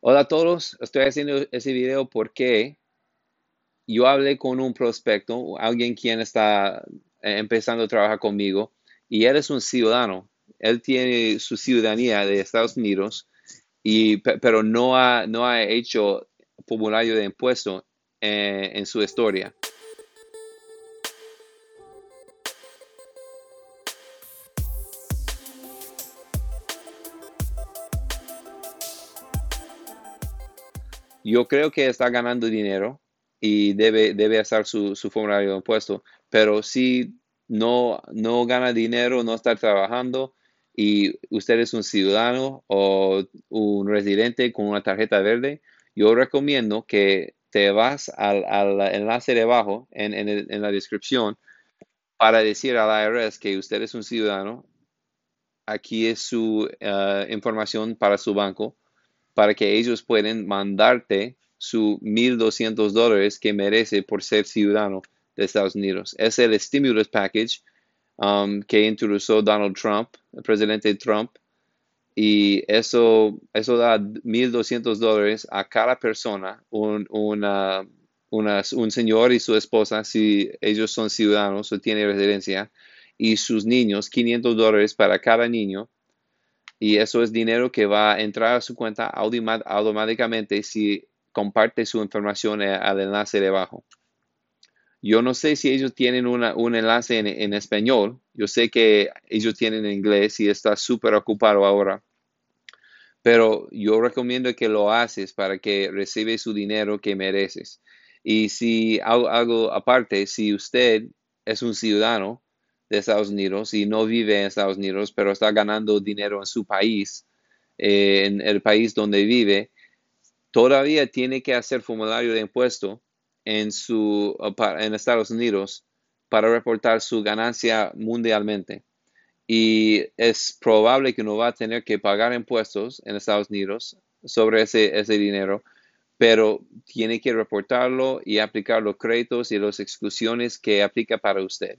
Hola a todos, estoy haciendo ese video porque yo hablé con un prospecto, alguien quien está eh, empezando a trabajar conmigo, y él es un ciudadano. Él tiene su ciudadanía de Estados Unidos, y, pero no ha, no ha hecho formulario de impuesto eh, en su historia. Yo creo que está ganando dinero y debe, debe hacer su, formulario de impuesto, pero si no, no gana dinero, no está trabajando y usted es un ciudadano o un residente con una tarjeta verde, yo recomiendo que te vas al, enlace debajo en, en, la descripción para decir al IRS que usted es un ciudadano. Aquí es su eh, información para su banco para que ellos puedan mandarte su 1.200 dólares que merece por ser ciudadano de Estados Unidos. Es el stimulus package um, que introdujo Donald Trump, el presidente Trump, y eso, eso da 1.200 dólares a cada persona, un, un señor y su esposa, si ellos son ciudadanos o tienen residencia, y sus niños, 500 dólares para cada niño, y eso es dinero que va a entrar a su cuenta automáticamente si comparte su información al enlace debajo. Yo no sé si ellos tienen un enlace en, español. Yo sé que ellos tienen en inglés y está súper ocupado ahora. Pero yo recomiendo que lo haces para que recibe su dinero que mereces. Y si algo aparte, si usted es un ciudadano de Estados Unidos y no vive en Estados Unidos, pero está ganando dinero en su país, eh, en el país donde vive, todavía tiene que hacer formulario de impuesto en, su, en Estados Unidos para reportar su ganancia mundialmente. Y es probable que no va a tener que pagar impuestos en Estados Unidos sobre ese, ese dinero, pero tiene que reportarlo y aplicar los créditos y las exclusiones que aplica para usted.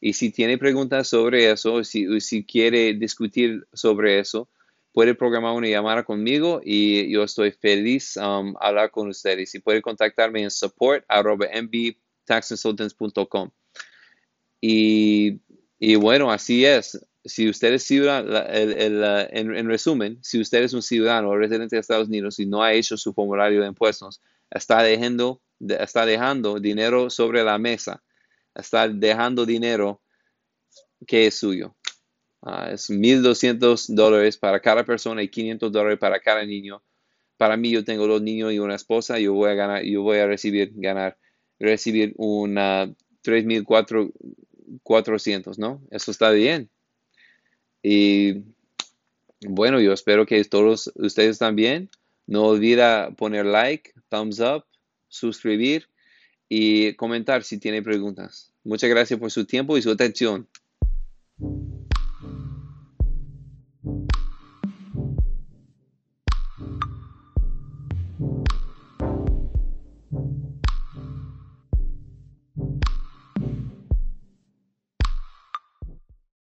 Y si tiene preguntas sobre eso, si, si quiere discutir sobre eso, puede programar una llamada conmigo y yo estoy feliz um, hablar con ustedes. Y puede contactarme en support.mbtaxconsultants.com. Y, y bueno, así es. Si usted es ciudadano, en, en, resumen, si usted es un ciudadano o residente de Estados Unidos y no ha hecho su formulario de impuestos, está dejando, está dejando dinero sobre la mesa estar dejando dinero que es suyo. Uh, es 1.200 dólares para cada persona y 500 dólares para cada niño. Para mí, yo tengo dos niños y una esposa. Yo voy a ganar, yo voy a recibir, ganar, recibir una 3.400, ¿no? Eso está bien. Y bueno, yo espero que todos ustedes también. No olvida poner like, thumbs up, suscribir y comentar si tiene preguntas. Muchas gracias por su tiempo y su atención.